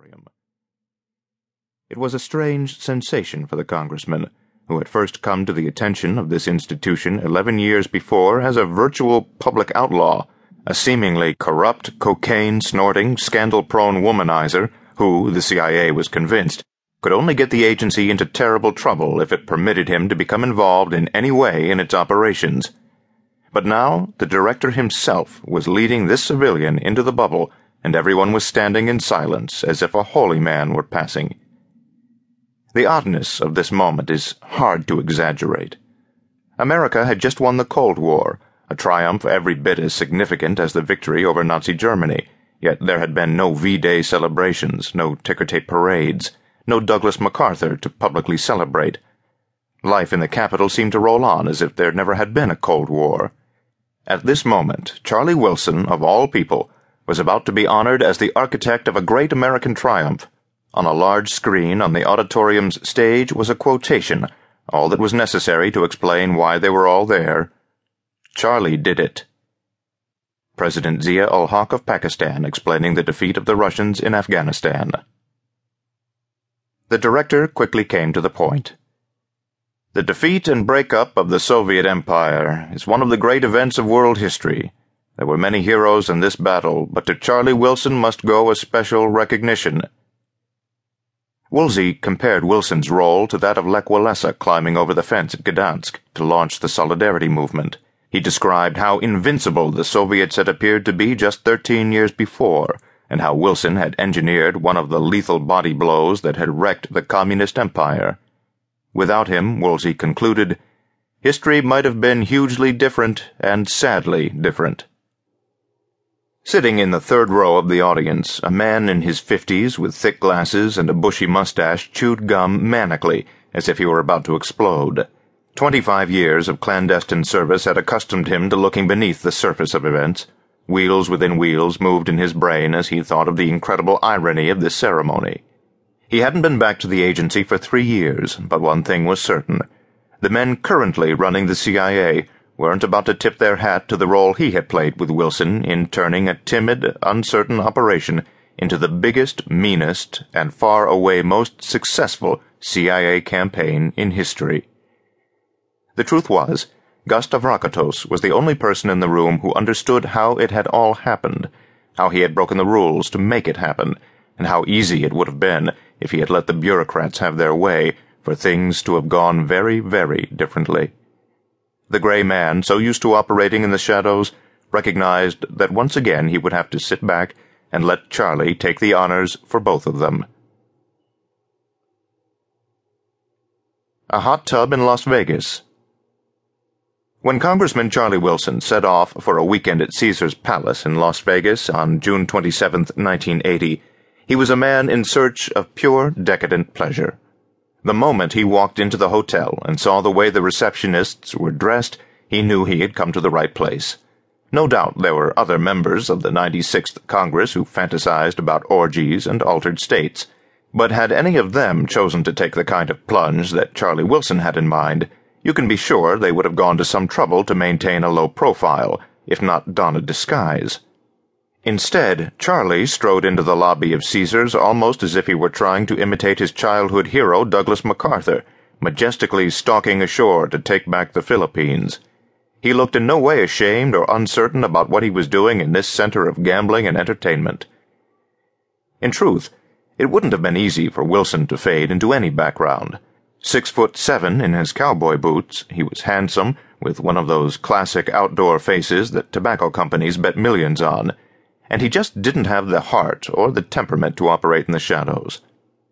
auditorium. It was a strange sensation for the congressman, who had first come to the attention of this institution eleven years before as a virtual public outlaw, a seemingly corrupt, cocaine snorting, scandal prone womanizer who, the CIA was convinced, could only get the agency into terrible trouble if it permitted him to become involved in any way in its operations. But now the director himself was leading this civilian into the bubble, and everyone was standing in silence as if a holy man were passing. The oddness of this moment is hard to exaggerate. America had just won the Cold War, a triumph every bit as significant as the victory over Nazi Germany, yet there had been no V Day celebrations, no ticker tape parades, no Douglas MacArthur to publicly celebrate. Life in the capital seemed to roll on as if there never had been a Cold War. At this moment, Charlie Wilson, of all people, was about to be honored as the architect of a great American triumph. On a large screen on the auditorium's stage was a quotation, all that was necessary to explain why they were all there. Charlie did it. President Zia ul Haq of Pakistan explaining the defeat of the Russians in Afghanistan. The director quickly came to the point. The defeat and breakup of the Soviet Empire is one of the great events of world history. There were many heroes in this battle, but to Charlie Wilson must go a special recognition. Woolsey compared Wilson's role to that of Lech Walesa climbing over the fence at Gdansk to launch the Solidarity movement. He described how invincible the Soviets had appeared to be just 13 years before, and how Wilson had engineered one of the lethal body blows that had wrecked the Communist Empire. Without him, Woolsey concluded, history might have been hugely different and sadly different. Sitting in the third row of the audience, a man in his fifties with thick glasses and a bushy mustache chewed gum manically, as if he were about to explode. Twenty-five years of clandestine service had accustomed him to looking beneath the surface of events. Wheels within wheels moved in his brain as he thought of the incredible irony of this ceremony. He hadn't been back to the agency for three years, but one thing was certain. The men currently running the CIA weren't about to tip their hat to the role he had played with Wilson in turning a timid, uncertain operation into the biggest, meanest, and far away most successful CIA campaign in history. The truth was, Gust Avrakotos was the only person in the room who understood how it had all happened, how he had broken the rules to make it happen, and how easy it would have been if he had let the bureaucrats have their way for things to have gone very, very differently. The gray man, so used to operating in the shadows, recognized that once again he would have to sit back and let Charlie take the honors for both of them. A hot tub in Las Vegas. When Congressman Charlie Wilson set off for a weekend at Caesar's Palace in Las Vegas on June 27, 1980, he was a man in search of pure, decadent pleasure. The moment he walked into the hotel and saw the way the receptionists were dressed, he knew he had come to the right place. No doubt there were other members of the 96th Congress who fantasized about orgies and altered states, but had any of them chosen to take the kind of plunge that Charlie Wilson had in mind, you can be sure they would have gone to some trouble to maintain a low profile, if not don a disguise. Instead, Charlie strode into the lobby of Caesar's almost as if he were trying to imitate his childhood hero Douglas MacArthur, majestically stalking ashore to take back the Philippines. He looked in no way ashamed or uncertain about what he was doing in this center of gambling and entertainment. In truth, it wouldn't have been easy for Wilson to fade into any background. Six foot seven in his cowboy boots, he was handsome, with one of those classic outdoor faces that tobacco companies bet millions on and he just didn't have the heart or the temperament to operate in the shadows.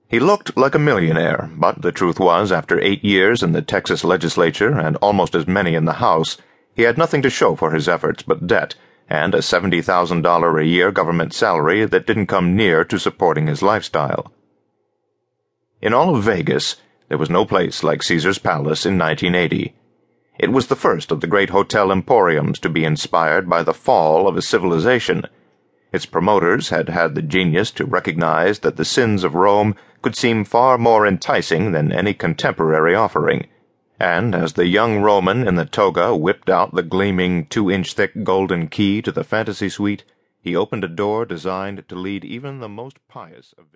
He looked like a millionaire, but the truth was, after eight years in the Texas legislature and almost as many in the House, he had nothing to show for his efforts but debt and a $70,000 a year government salary that didn't come near to supporting his lifestyle. In all of Vegas, there was no place like Caesar's Palace in 1980. It was the first of the great hotel emporiums to be inspired by the fall of a civilization its promoters had had the genius to recognize that the sins of Rome could seem far more enticing than any contemporary offering, and as the young Roman in the toga whipped out the gleaming two-inch thick golden key to the fantasy suite, he opened a door designed to lead even the most pious of